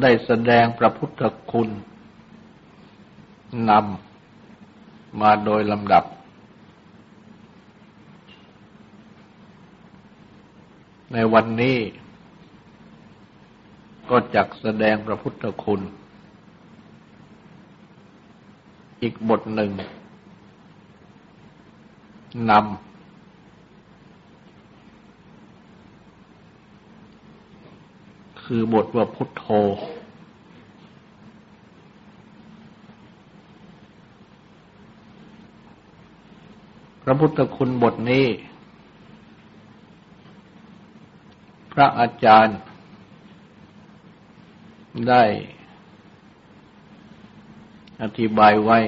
ได้แสดงพระพุทธคุณนำมาโดยลำดับ ในวันนี้ ก็จักแสดงพระพุทธคุณ อีกบทหนึ่งนำ คือบทว่าพุทโธ พระพุทธคุณบทนี้ พระอาจารย์ ได้ อธิบายไว้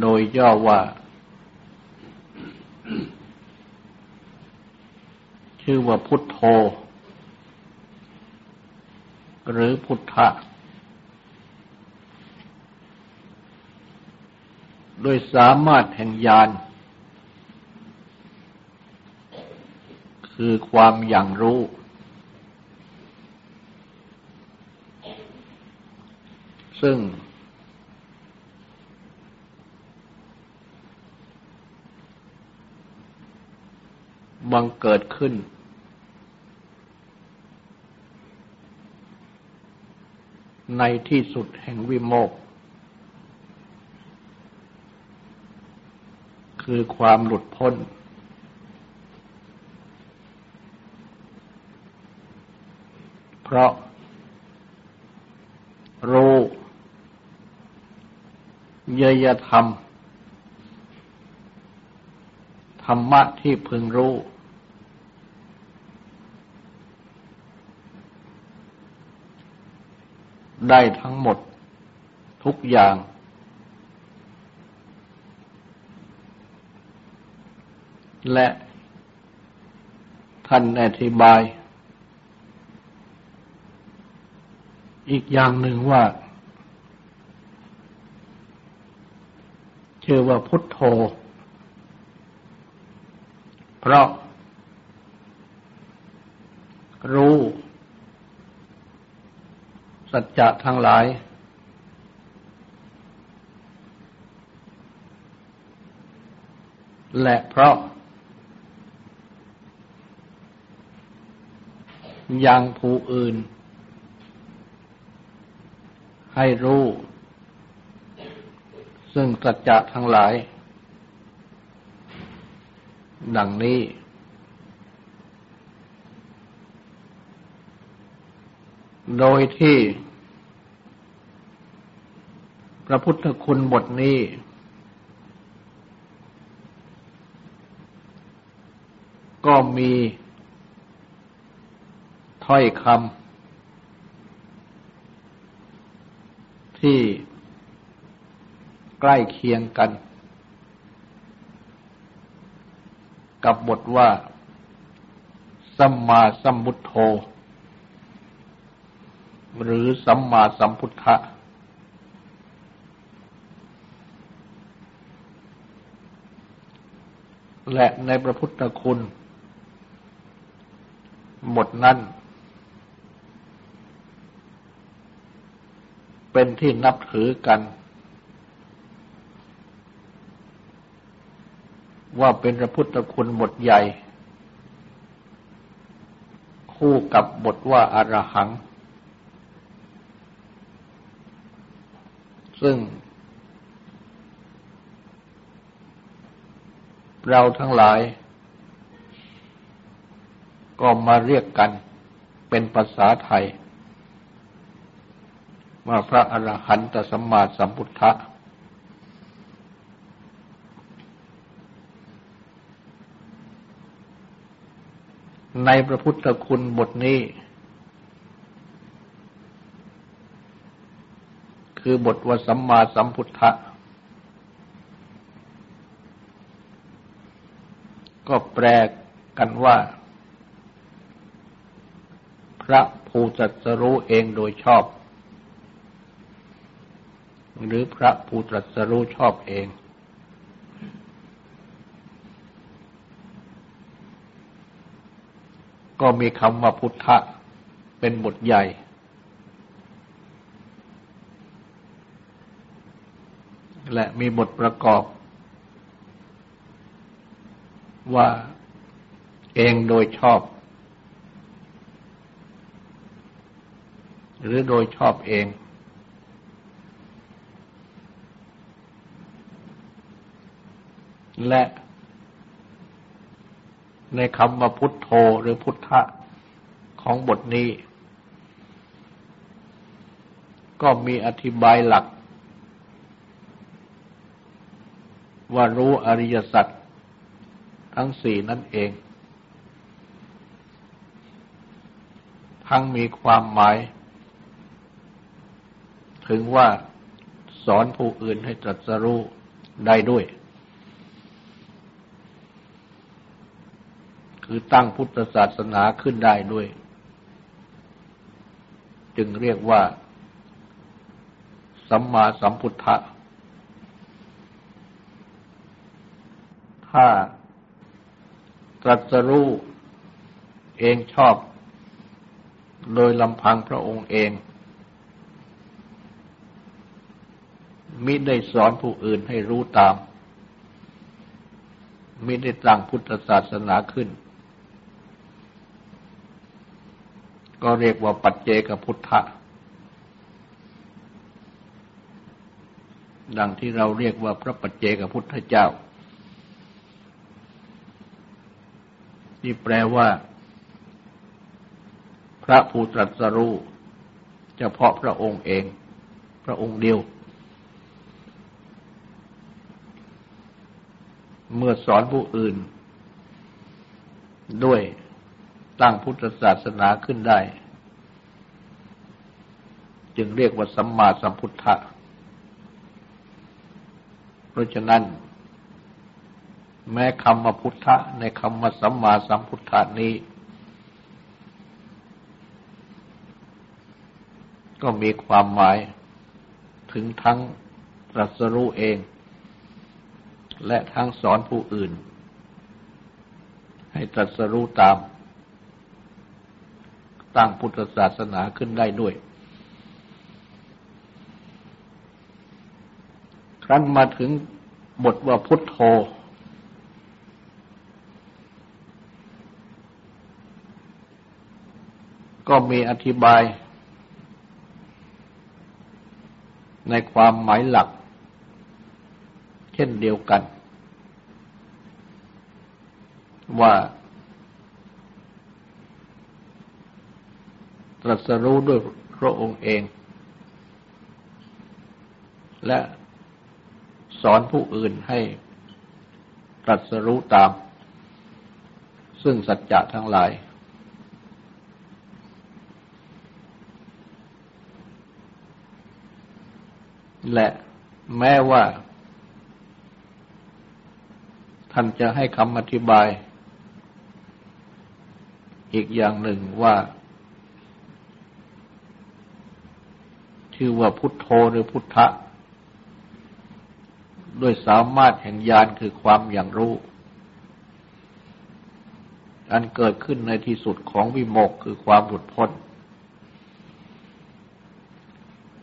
โดยย่อว่า ชื่อว่าพุทโธ หรือพุทธะ โดยสามารถแห่งญาณคือความอย่างรู้ ซึ่งบังเกิดขึ้น ในที่สุดแห่งวิโมก คือความหลุดพ้น เพราะ รู้เยยธรรม ธรรมะที่พึงรู้ ได้ทั้งหมดทุกอย่าง และท่านอธิบาย อีกอย่างหนึ่งว่าชื่อว่าพุทโธ เพราะรู้ สัจจะทั้งหลาย และเพราะ ยังผู้อื่น ให้รู้ ซึ่งสัจจะทั้งหลาย ดังนี้ โดยที่ พระพุทธคุณบทนี้ ก็มีถ้อยคำที่ใกล้เคียงกัน กับบทว่า สัมมาสัมพุทโธ หรือสัมมาสัมพุทธะและในพระพุทธคุณบทนั้น เป็นที่นับถือกัน ว่าเป็นพระพุทธคุณบทใหญ่ คู่กับบทว่าอารหัง ซึ่ง เราทั้งหลาย ก็มาเรียกกันเป็นภาษาไทย ว่าพระอรหันตสัมมาสัมพุทธะในพระพุทธคุณบทนี้ คือบทว่าสัมมาสัมพุทธะ ก็แปลกันว่า พระผู้ตรัสรู้เองโดยชอบ หรือพระผู้ตรัสรู้ชอบเอง ก็มีคำว่าพุทธะเป็นบทใหญ่ และมีบทประกอบ ว่าเองโดยชอบ หรือโดยชอบเอง และในคำว่าพุทโธหรือพุทธะของบทนี้ ก็มีอธิบายหลัก ว่ารู้อริยสัจทั้งสี่นั่นเอง ทั้งมีความหมาย ถึงว่าสอนผู้อื่นให้ตรัสรู้ได้ด้วย คือตั้งพุทธศาสนาขึ้นได้ด้วย จึงเรียกว่า สัมมาสัมพุทธะ ถ้าตรัสรู้เองชอบโดยลำพังพระองค์เอง มิได้สอนผู้อื่นให้รู้ตาม มิได้ตั้งพุทธศาสนาขึ้น ก็เรียกว่าปัจเจกพุทธะ ดังที่เราเรียกว่าพระปัจเจกพุทธเจ้า นี่แปลว่า พระผู้ตรัสรู้เฉพาะพระองค์เอง พระองค์เดียว เมื่อสอนผู้อื่น ด้วยตั้งพุทธศาสนาขึ้นได้ จึงเรียกว่าสัมมาสัมพุทธะ เพราะฉะนั้น แม้คำว่าพุทธะในคำว่าสัมมาสัมพุทธะนี้ ก็มีความหมายถึงทั้งตรัสรู้เอง และทั้งสอนผู้อื่น ให้ตรัสรู้ตาม ตั้งพุทธศาสนาขึ้นได้ด้วย ครั้นมาถึงบทว่าพุทโธ ก็มีอธิบาย ในความหมายหลัก เช่นเดียวกัน ว่าตรัสรู้ด้วยพระองค์เอง และสอนผู้อื่นให้ตรัสรู้ตาม ซึ่งสัจจะทั้งหลาย และแม้ว่า ท่านจะให้คำอธิบาย อีกอย่างหนึ่งว่า ชื่อว่าพุทโธหรือพุทธะด้วยสามารถแห่งญาณคือความอย่างรู้ อันเกิดขึ้นในที่สุดของวิโมกคือความหลุดพ้น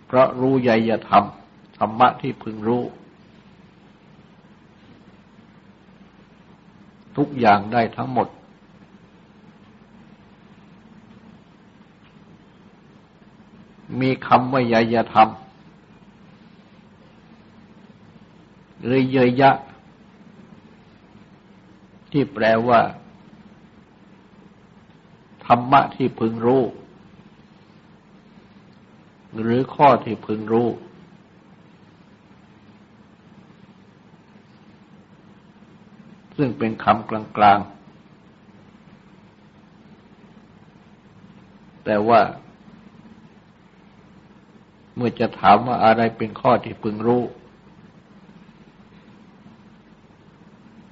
เพราะรู้ใหญ่ยธรรม ธรรมะที่พึงรู้ ทุกอย่างได้ทั้งหมด มีคำว่ายายธรรมหรือเยยะ ที่แปลว่า ธรรมะที่พึงรู้ หรือข้อที่พึงรู้ ซึ่งเป็นคำกลางๆ แต่ว่า เมื่อจะถามว่าอะไรเป็นข้อที่พึงรู้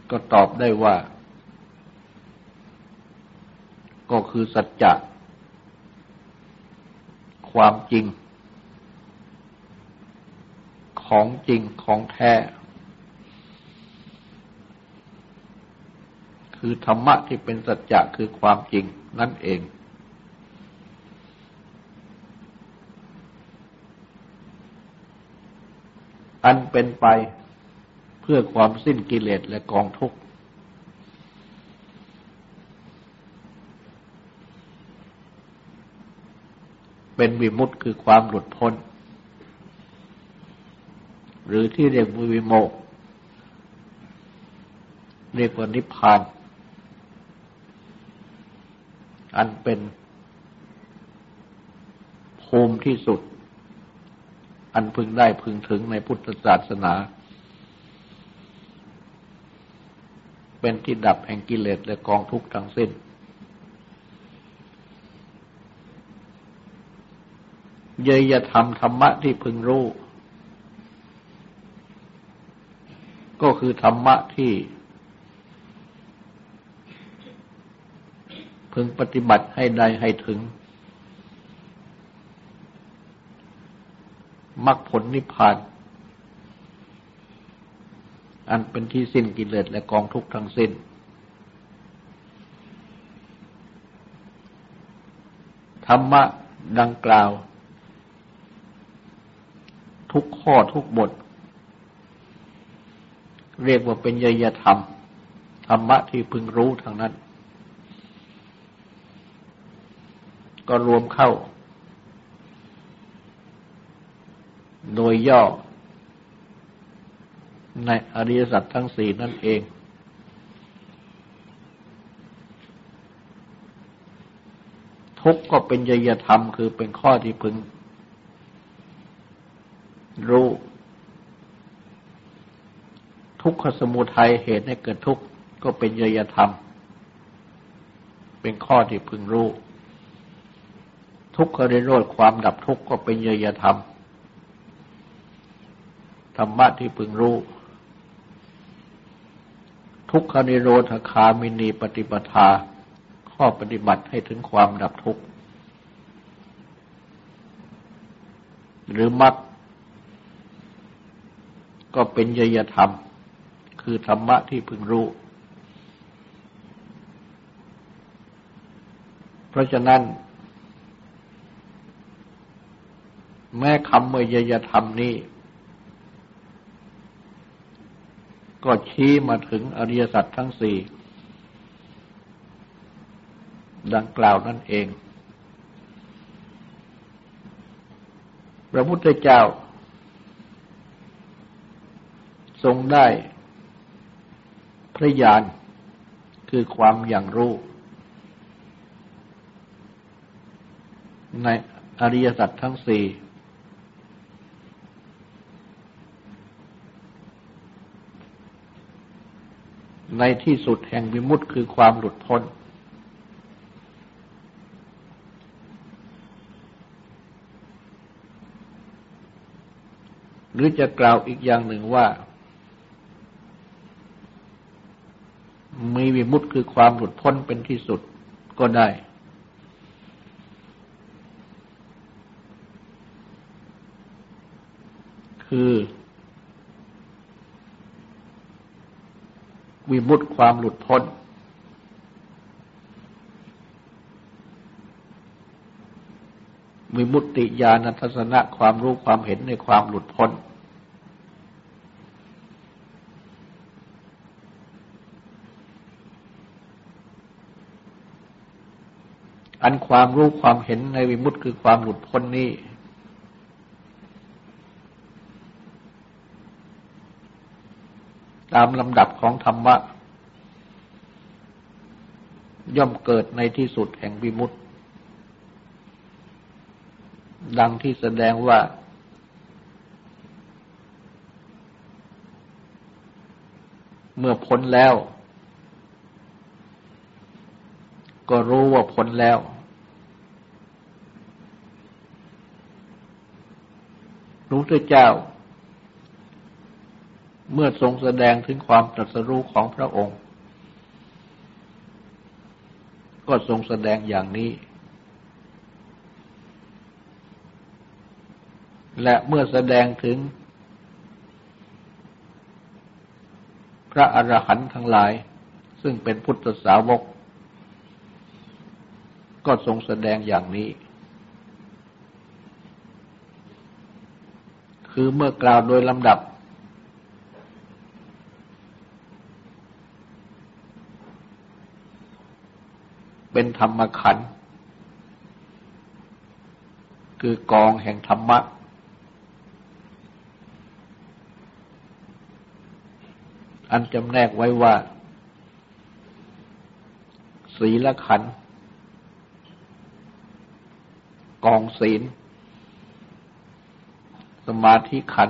ก็ตอบได้ว่า ก็คือสัจจะความจริง ของจริงของแท้ คือธรรมะที่เป็นสัจจะคือความจริงนั่นเอง อันเป็นไปเพื่อความสิ้นกิเลสและกองทุกข์ เป็นวิมุตต์คือความหลุดพ้น หรือที่เรียกวิโมกเรียกว่านิพพาน อันเป็นภูมิที่สุด อันพึงได้พึงถึงในพุทธศาสนา เป็นที่ดับแห่งกิเลสและกองทุกข์ทั้งสิ้น เยยธรรมธรรมะที่พึงรู้ ก็คือธรรมะที่ พึงปฏิบัติให้ได้ให้ถึงมรรคผลนิพพาน อันเป็นที่สิ้นกิเลสและกองทุกข์ทั้งสิ้น ธรรมะดังกล่าว ทุกข้อทุกบท เรียกว่าเป็นยยธรรม ธรรมะที่พึงรู้ทางนั้น ก็รวมเข้า โดยย่อ ในอริยสัจทั้งสี่นั่นเอง ทุกก็เป็นยยธรรมคือเป็นข้อที่พึง รู้ ทุกขสมุทัยเหตุให้เกิดทุกข์ก็เป็นยยธรรม เป็นข้อที่พึงรู้ ทุกขริโรธความดับทุกข์ก็เป็นเยยธรรม ธรรมะที่พึงรู้ ทุกขนิโรธคามินีปฏิปทา ข้อปฏิบัติให้ถึงความดับทุกข์ หรือมัดก็เป็นเยยธรรม คือธรรมะที่พึงรู้ เพราะฉะนั้น แม้คำเมยยธรรมนี้ ก็ชี้มาถึงอริยสัจทั้งสี่ดังกล่าวนั่นเอง พระพุทธเจ้า ทรงได้พระญาณคือความอย่างรู้ ในอริยสัจทั้งสี่ ในที่สุดแห่งวิมุตต์คือความหลุดพ้น หรือจะกล่าวอีกอย่างหนึ่งว่า มีวิมุตต์คือความหลุดพ้นเป็นที่สุดก็ได้ วิมุตติความหลุดพ้น วิมุตติญาณทัศนะความรู้ความเห็นในความหลุดพ้น อันความรู้ความเห็นในวิมุตติคือความหลุดพ้นนี้ ตามลำดับของธรรมะ ย่อมเกิดในที่สุดแห่งวิมุตติดังที่แสดงว่า เมื่อพ้นแล้ว ก็รู้ว่าพ้นแล้ว รู้ด้วเจ้า เมื่อทรงแสดงถึงความตรัสรู้ของพระองค์ ก็ทรงแสดงอย่างนี้ และเมื่อแสดงถึง พระอรหันต์ทั้งหลาย ซึ่งเป็นพุทธสาวก ก็ทรงแสดงอย่างนี้ คือเมื่อกล่าวโดยลำดับ เป็นธรรมขันธ์คือกองแห่งธรรมะ อันจำแนกไว้ว่า ศีลขัน กองศีล สมาธิขัน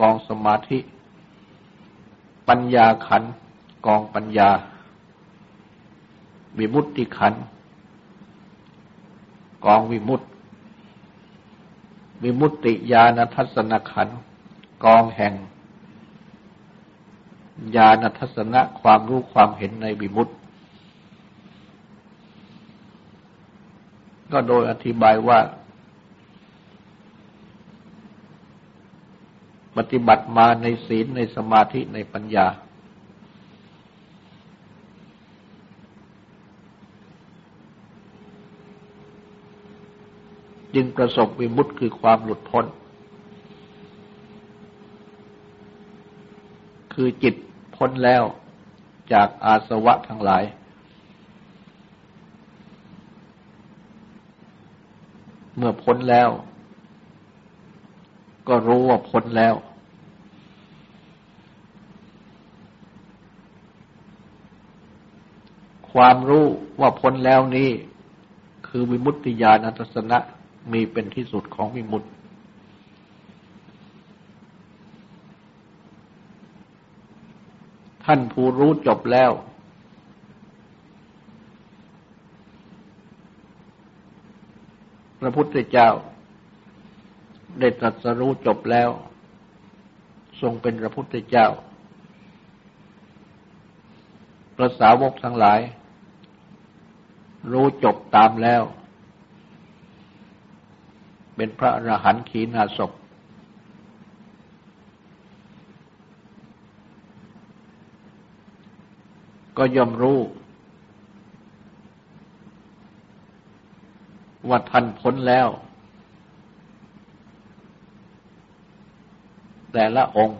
กองสมาธิ ปัญญาขัน กองปัญญา วิมุตติขันกองวิมุตติ วิมุตติญาณทัศนขันกองแห่งญาณทัศนะความรู้ความเห็นในวิมุตติ ก็โดยอธิบายว่า ปฏิบัติมาในศีลในสมาธิในปัญญา จึงประสบวิมุตติคือความหลุดพ้น คือจิตพ้นแล้วจากอาสวะทั้งหลาย เมื่อพ้นแล้ว ก็รู้ว่าพ้นแล้ว ความรู้ว่าพ้นแล้วนี้คือวิมุตติญาณทัศนะ มีเป็นที่สุดของวิมุตติ ท่านผู้รู้จบแล้ว พระพุทธเจ้า ได้ตรัสรู้จบแล้ว ทรงเป็นพระพุทธเจ้าพระสาวกทั้งหลาย รู้จบตามแล้ว เป็นพระอรหันต์ขีณาศพก็ย่อมรู้ ว่าท่านพ้นแล้ว แต่ละองค์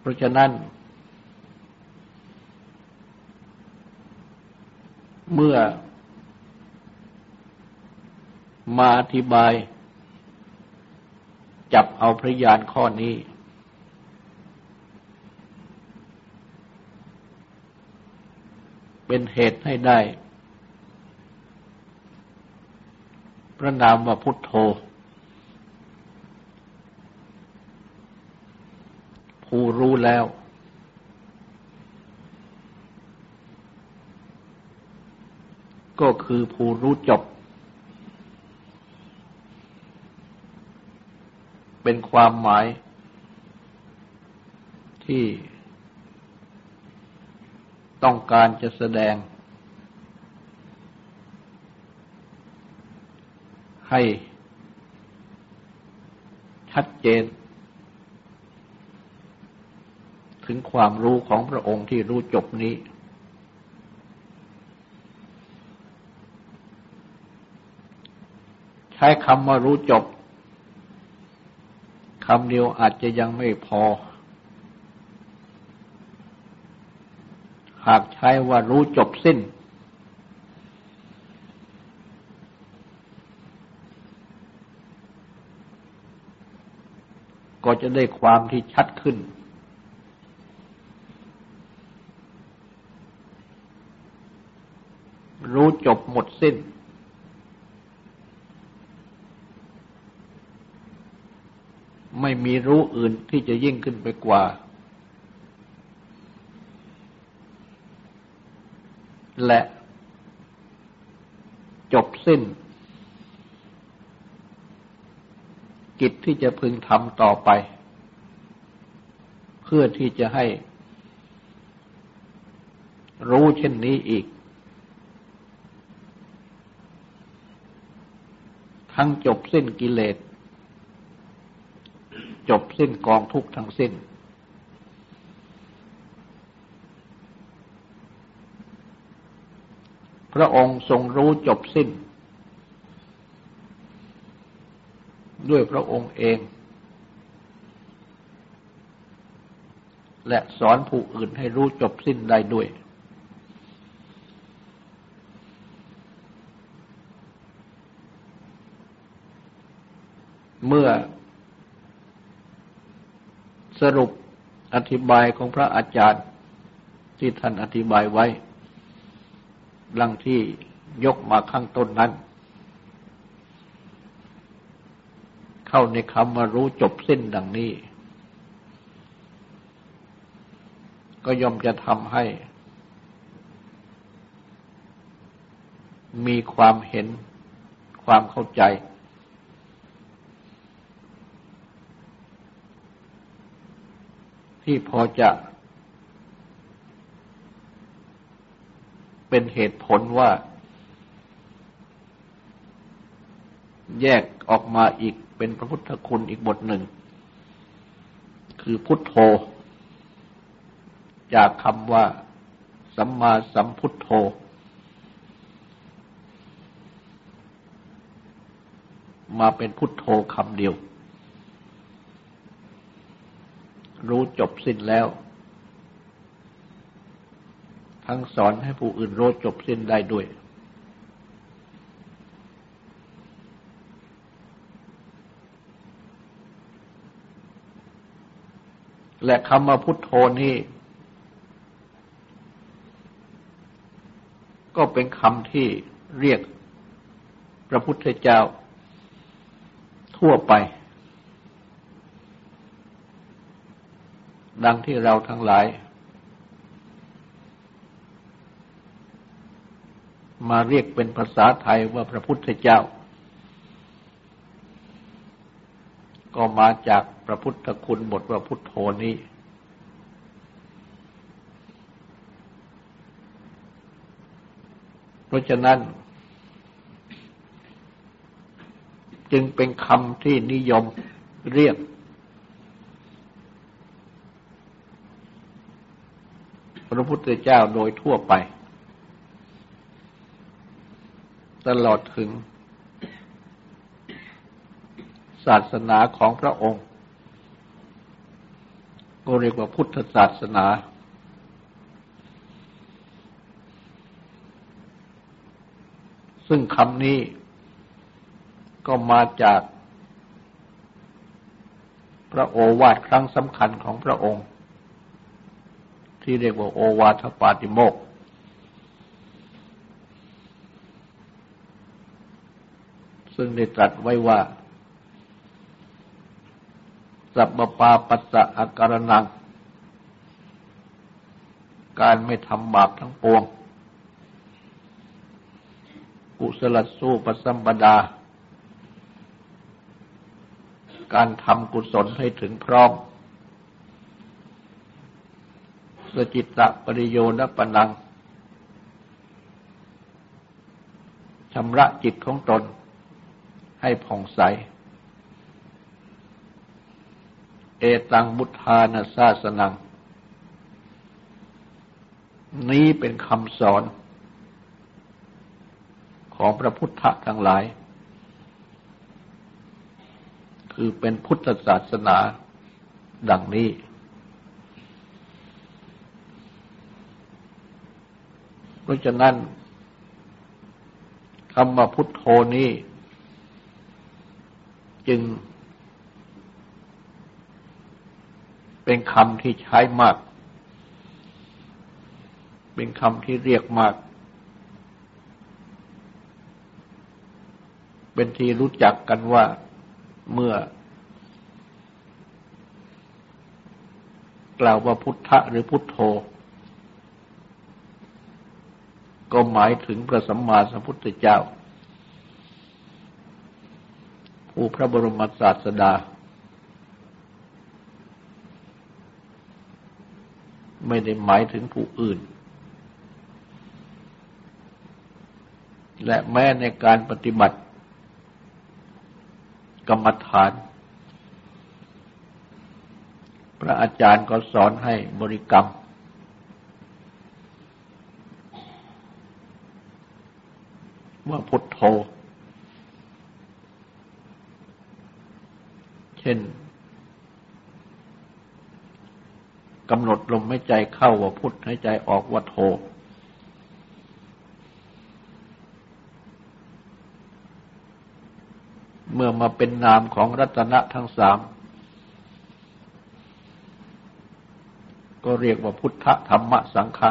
เพราะฉะนั้น เมื่อมาอธิบาย จับเอาพระญาณข้อนี้ เป็นเหตุให้ได้ พระนามว่าพุทโธ ผู้รู้แล้ว ก็คือผู้รู้จบ เป็นความหมายที่ต้องการจะแสดง ให้ชัดเจน ถึงความรู้ของพระองค์ที่รู้จบนี้ ช้คำว่ารู้จบคำเดียวอาจจะยังไม่พอ หากใช้ว่ารู้จบสิ้น ก็จะได้ความที่ชัดขึ้น รู้จบหมดสิ้น ไม่มีรู้อื่นที่จะยิ่งขึ้นไปกว่า และจบสิ้น กิจที่จะพึงทำต่อไป เพื่อที่จะให้ รู้เช่นนี้อีก ทั้งจบสิ้นกิเลส จบสิ้นกองทุกทั้งสิ้น พระองค์ทรงรู้จบสิ้น ด้วยพระองค์เอง และสอนผู้อื่นให้รู้จบสิ้นได้ด้วย เมื่อ สรุปอธิบายของพระอาจารย์ที่ท่านอธิบายไว้ดังที่ยกมาข้างต้นนั้น เข้าในคำว่ารู้จบสิ้นดังนี้ ก็ย่อมจะทำให้ มีความเห็นความเข้าใจ ที่พอจะเป็นเหตุผลว่า แยกออกมาอีกเป็นพระพุทธคุณอีกบทหนึ่ง คือพุทโธ จากคำว่าสัมมาสัมพุทโธ มาเป็นพุทโธคำเดียว รู้จบสิ้นแล้ว ทั้งสอนให้ผู้อื่นรู้จบสิ้นได้ด้วย และคำว่าพุทโธนี้ก็เป็นคำที่เรียกพระพุทธเจ้าทั่วไป ดังที่เราทั้งหลาย มาเรียกเป็นภาษาไทยว่าพระพุทธเจ้า ก็มาจากพระพุทธคุณบทว่าพุทโธนี้ เพราะฉะนั้น จึงเป็นคำที่นิยมเรียก พระพุทธเจ้าโดยทั่วไป ตลอดถึง ศาสนาของพระองค์ ก็เรียกว่าพุทธศาสนา ซึ่งคำนี้ก็มาจากพระโอวาทครั้งสำคัญของพระองค์ ที่เรียกว่าโอวาทปาติโมก ซึ่งได้ตรัสไว้ว่า สัพปาปัสสะอาการนัง การไม่ทำบาปทั้งปวง กุศลสู้ปสัมปดา การทำกุศลให้ถึงพร้อม สจิตตะปริโยนปนังชำระจิตของตนให้ผ่องใส เอตังบุทานาซาสนัง นี้เป็นคำสอนของพระพุทธทั้งหลาย คือเป็นพุทธศาสนาดังนี้ เพราะฉะนั้นคำว่าพุทโธนี้ จึง เป็นคำที่ใช้มาก เป็นคำที่เรียกมาก เป็นที่รู้จักกันว่าเมื่อ กล่าวว่าพุทธะหรือพุทโธ ก็หมายถึงพระสัมมาสัมพุทธเจ้า ผู้พระบรมศาสดา ไม่ได้หมายถึงผู้อื่น และแม้ในการปฏิบัติ กรรมฐาน พระอาจารย์ก็สอนให้บริกรรม ว่าพุทโธ เช่นกำหนดลมหายใจเข้าว่าพุทธหายใจออกว่าโธเมื่อมาเป็นนามของรัตนะทั้งสาม ก็เรียกว่าพุทธธรรมสังฆะ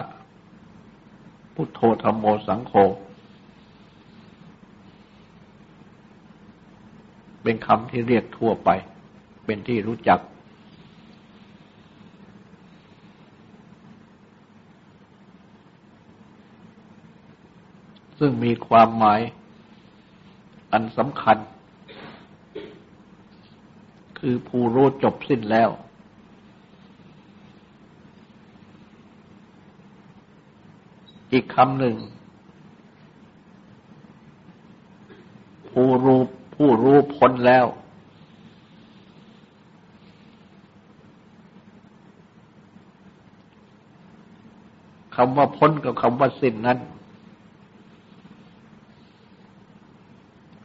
พุทโธธรรมโมสังโฆ เป็นคำที่เรียกทั่วไป เป็นที่รู้จัก ซึ่งมีความหมายอันสำคัญ คือผู้รู้จบสิ้นแล้ว อีกคำหนึ่ง ผู้รู้ผู้้นแล้ว คำว่าพ้นกับคำว่าสิ้นนั้น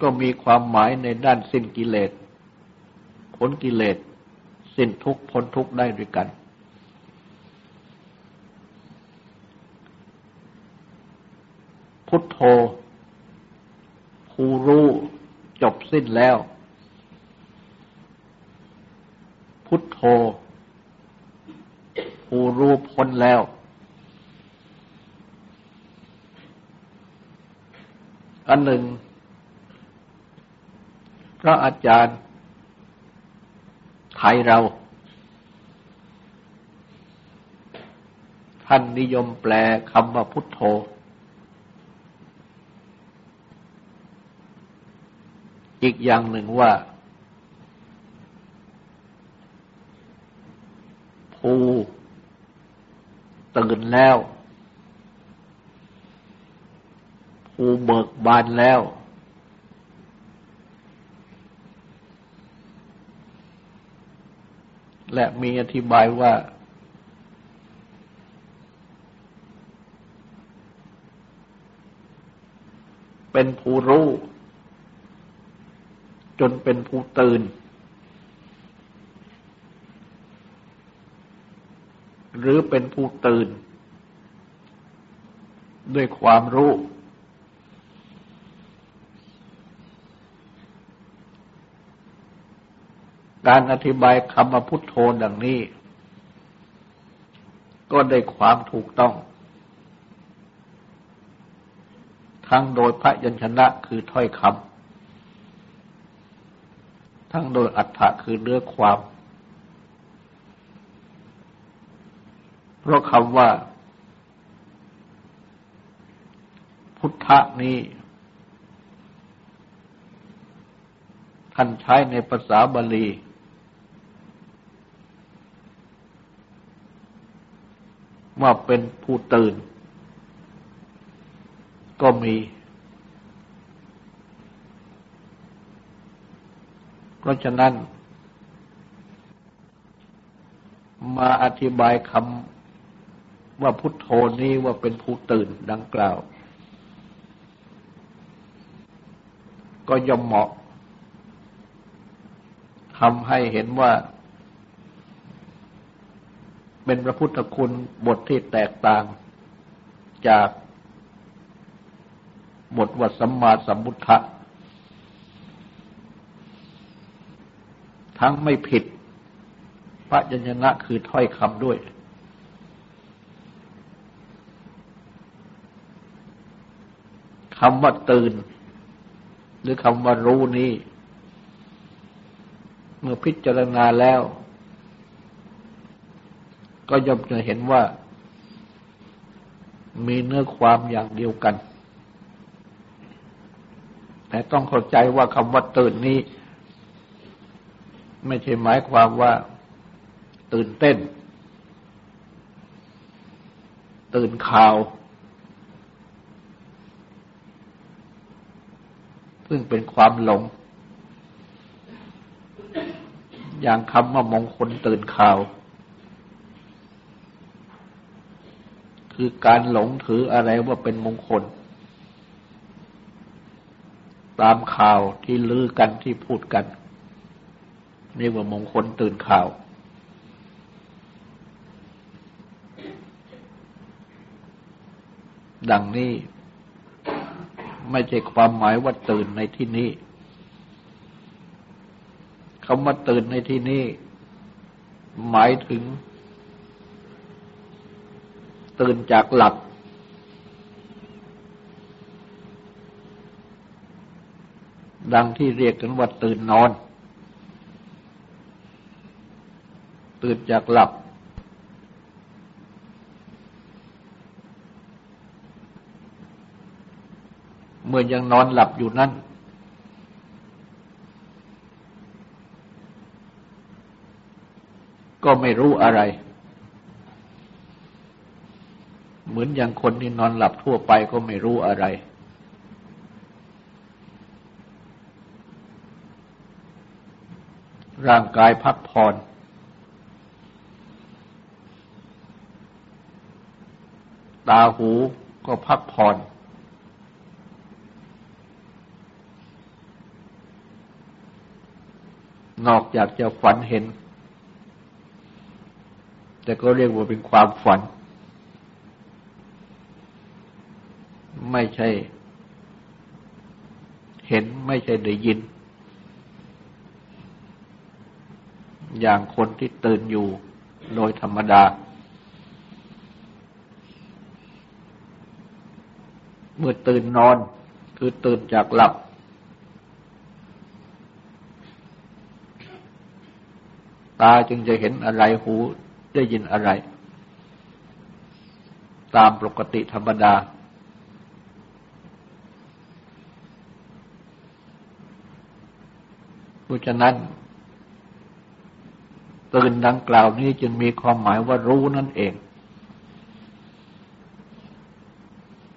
ก็มีความหมายในด้านสิ้นกิเลสพ้นกิเลส สิ้นทุกพ้นทุกได้ด้วยกัน พุทโธผู้รู้จบสิ้นแล้ว พุทโธผู้รู้พ้นแล้ว อันหนึ่ง พระอาจารย์ไทยเรา ท่านนิยมแปลคำว่าพุทโธ อีกอย่างหนึ่งว่าผู้ตื่นแล้ว ผู้ เบิกบานแล้ว และมีอธิบายว่า เป็นผู้รู้ จนเป็นผู้ตื่น หรือเป็นผู้ตื่น ด้วยความรู้ การอธิบายคำพุทโธดังนี้ ก็ได้ความถูกต้อง ทั้งโดยพระยัญชนะคือถ้อยคำทั้งโดยอัฏฐะคือเนื้อความ เพราะคำว่า พุทธะนี้ท่านใช้ในภาษาบาลี ว่าเป็นผู้ตื่น ก็มี เพราะฉะนั้น มาอธิบายคำว่าพุทโธนี้ว่าเป็นผู้ตื่นดังกล่าว ก็ย่อมเหมาะทำให้เห็นว่า เป็นพระพุทธคุณบทที่แตกต่างจากบทว่าสัมมาสัมพุทธะทั้งไม่ผิดพระยัญนะคือถ้อยคำด้วย คำว่าตื่น หรือคำว่ารู้นี้ เมื่อพิจารณาแล้ว ก็ย่อมจะเห็นว่า มีเนื้อความอย่างเดียวกัน แต่ต้องเข้าใจว่าคำว่าตื่นนี้ ไม่ใช่หมายความว่า ตื่นเต้น ตื่นข่าว ซึ่งเป็นความหลงอย่างคำว่ามงคลตื่นข่าว คือการหลงถืออะไรว่าเป็นมงคล ตามข่าวที่ลือกันที่พูดกันเรียกว่ามงคลตื่นข่าว ดังนี้ ไม่ใช่ความหมายว่าตื่นในที่นี้คำว่าตื่นในที่นี้หมายถึง ตื่นจากหลับ ดังที่เรียกกันว่าตื่นนอน ตื่นจากหลับ เมื่อยังนอนหลับอยู่นั้นก็ไม่รู้อะไร เหมือนอย่างคนที่นอนหลับทั่วไปก็ไม่รู้อะไร ร่างกายพักผ่อนตาหูก็พักผ่อนนอกจากจะฝันเห็น แต่ก็เรียกว่าเป็นความฝัน ไม่ใช่ เห็นไม่ใช่ได้ยิน อย่างคนที่ตื่นอยู่โดยธรรมดา เมื่อตื่นนอนคือตื่นจากหลับ ตาจึงจะเห็นอะไรหูได้ยินอะไร ตามปกติธรรมดา เพราะฉะนั้นตื่นดังกล่าวนี้จึงมีความหมายว่ารู้นั่นเอง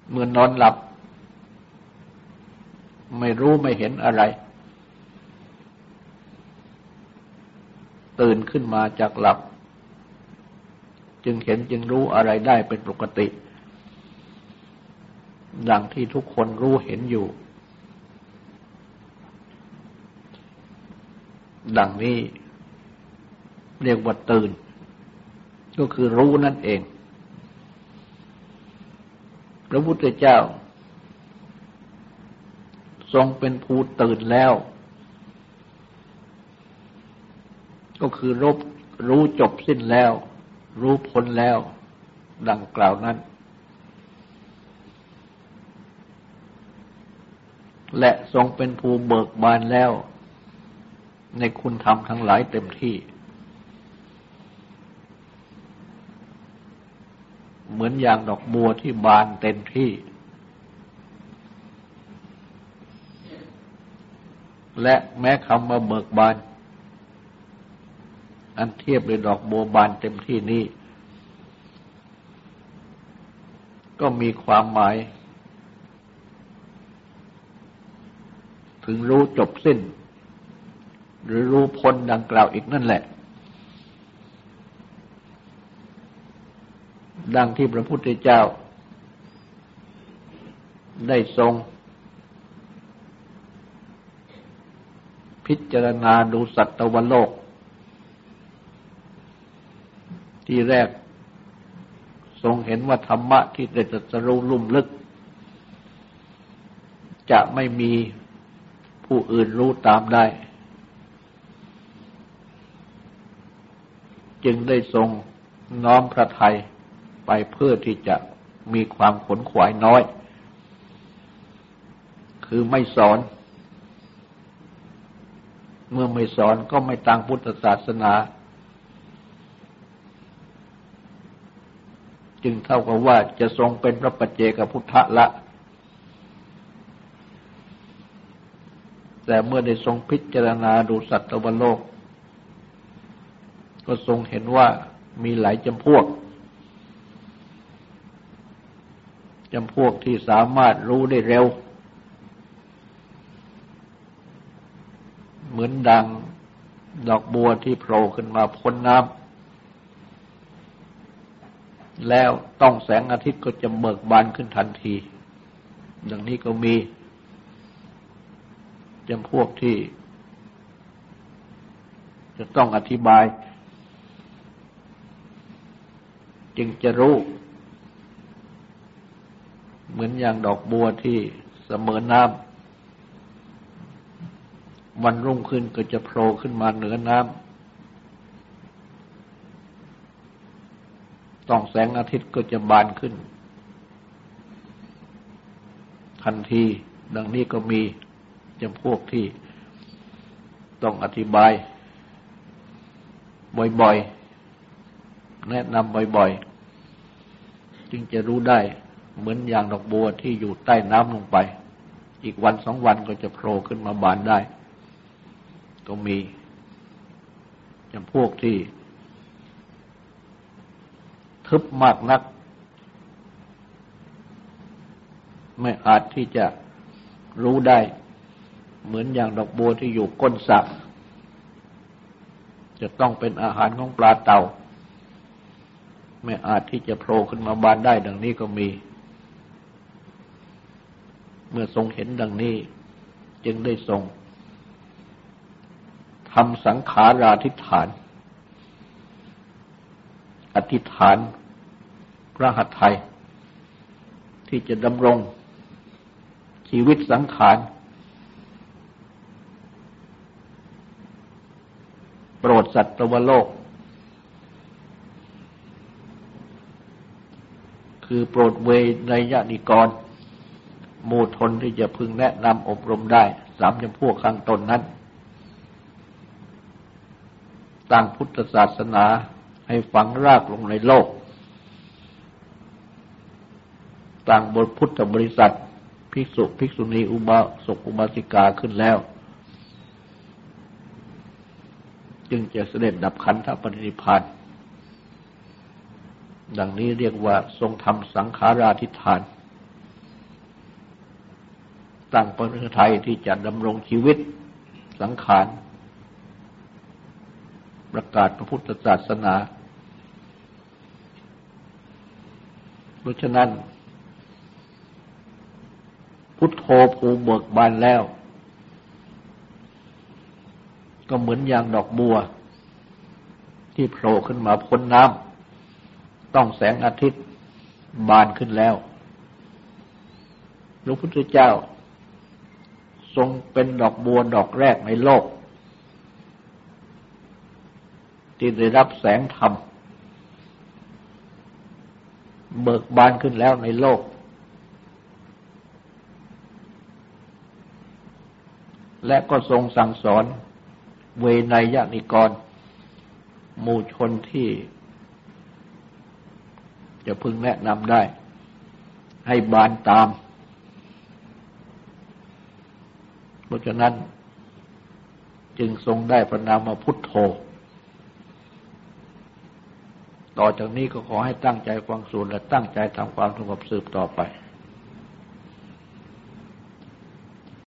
เมื่อนอนหลับ ไม่รู้ไม่เห็นอะไร ตื่นขึ้นมาจากหลับ จึงเห็นจึงรู้อะไรได้เป็นปกติ ดังที่ทุกคนรู้เห็นอยู่ ดังนี้เรียกว่าตื่น ก็คือรู้นั่นเอง พระพุทธเจ้า ทรงเป็นผู้ตื่นแล้ว ก็คือรบรู้จบสิ้นแล้ว รู้พ้นแล้ว ดังกล่าวนั้น และทรงเป็นภูเบิกบานแล้ว ในคุณธรรมทั้งหลายเต็มที่ เหมือนอย่างดอกบัวที่บานเต็มที่ และแม้คำว่าเบิกบาน อันเทียบเลยดอกบัวบานเต็มที่นี้ ก็มีความหมาย ถึงรู้จบสิ้น หรือรู้พ้นดังกล่าวอีกนั่นแหละ ดังที่พระพุทธเจ้า ได้ทรง พิจารณาดูสัตวโลก ที่แรกทรงเห็นว่าธรรมะที่ได้ตรัสรู้ลุ่มลึก จะไม่มีผู้อื่นรู้ตามได้ จึงได้ทรงน้อมพระทัยไปเพื่อที่จะมีความขนขวายน้อย คือไม่สอน เมื่อไม่สอนก็ไม่ตั้งพุทธศาสนา จึงเท่ากับว่าจะทรงเป็นพระปัจเจกพุทธละ แต่เมื่อได้ทรงพิจารณาดูสัตว์โลก ก็ทรงเห็นว่ามีหลายจำพวกจำพวกที่สามารถรู้ได้เร็ว เหมือนดังดอกบัวที่โผล่ขึ้นมาพ้นน้ำแล้วต้องแสงอาทิตย์ก็จะเบิกบานขึ้นทันที ดังนี้ก็มีจำพวกที่ จะต้องอธิบาย จึงจะรู้ เหมือนอย่างดอกบัวที่เสมอน้ำวันรุ่งขึ้นก็จะโผล่ขึ้นมาเหนือน้ำต้องแสงอาทิตย์ก็จะบานขึ้น ทันทีดังนี้ก็มีจำพวกที่ต้องอธิบาย บ่อยๆ แนะนำบ่อยๆ จึงจะรู้ได้เหมือนอย่างดอกบัวที่อยู่ใต้น้ำลงไป อีกวันสองวันก็จะโผล่ขึ้นมาบานได้ ก็มีจำพวกที่ ทึบมากนัก ไม่อาจที่จะรู้ได้ เหมือนอย่างดอกบัวที่อยู่ก้นสระจะต้องเป็นอาหารของปลาเต่า ไม่อาจที่จะโผล่ขึ้นมาบานได้ดังนี้ก็มี เมื่อทรงเห็นดังนี้ จึงได้ทรงทำสังขาราธิฐาน อธิษฐาน พระหัตถ์ไทย ที่จะดำรงชีวิตสังขาร โปรดสัตวโลก คือโปรดเวนยนิกรมูทนที่จะพึงแนะนำอบรมได้สามจำพวกข้างตนนั้นตั้งพุทธศาสนาให้ฝังรากลงในโลกตั้งบทพุทธบริษัท ภิกษุภิกษุณีอุบาสกอุบาสิกาขึ้นแล้ว จึงจะเสด็จดับขันธปรินิพาน ดังนี้เรียกว่าทรงทำสังขาราธิฐาน ตั้งปณิไทยที่จะดำรงชีวิตสังขาร ประกาศพระพุทธศาสนาเพราะฉะนั้น พุทโธภูเบิกบานแล้ว ก็เหมือนอย่างดอกบัว ที่โผล่ขึ้นมาพ้นน้ำ ต้องแสงอาทิตย์บานขึ้นแล้วพระพุทธเจ้า ทรงเป็นดอกบัวดอกแรกในโลก ที่ได้รับแสงธรรม เบิกบานขึ้นแล้วในโลก และก็ทรงสั่งสอนเวนยนิกร หมู่ชนที่ จะพึงแนะนำได้ ให้บานตาม เพราะฉะนั้น จึงทรงได้พระนามพุทโธ ต่อจากนี้ก็ขอให้ตั้งใจฟังสูตรและตั้งใจทำความสงบสืบต่อไป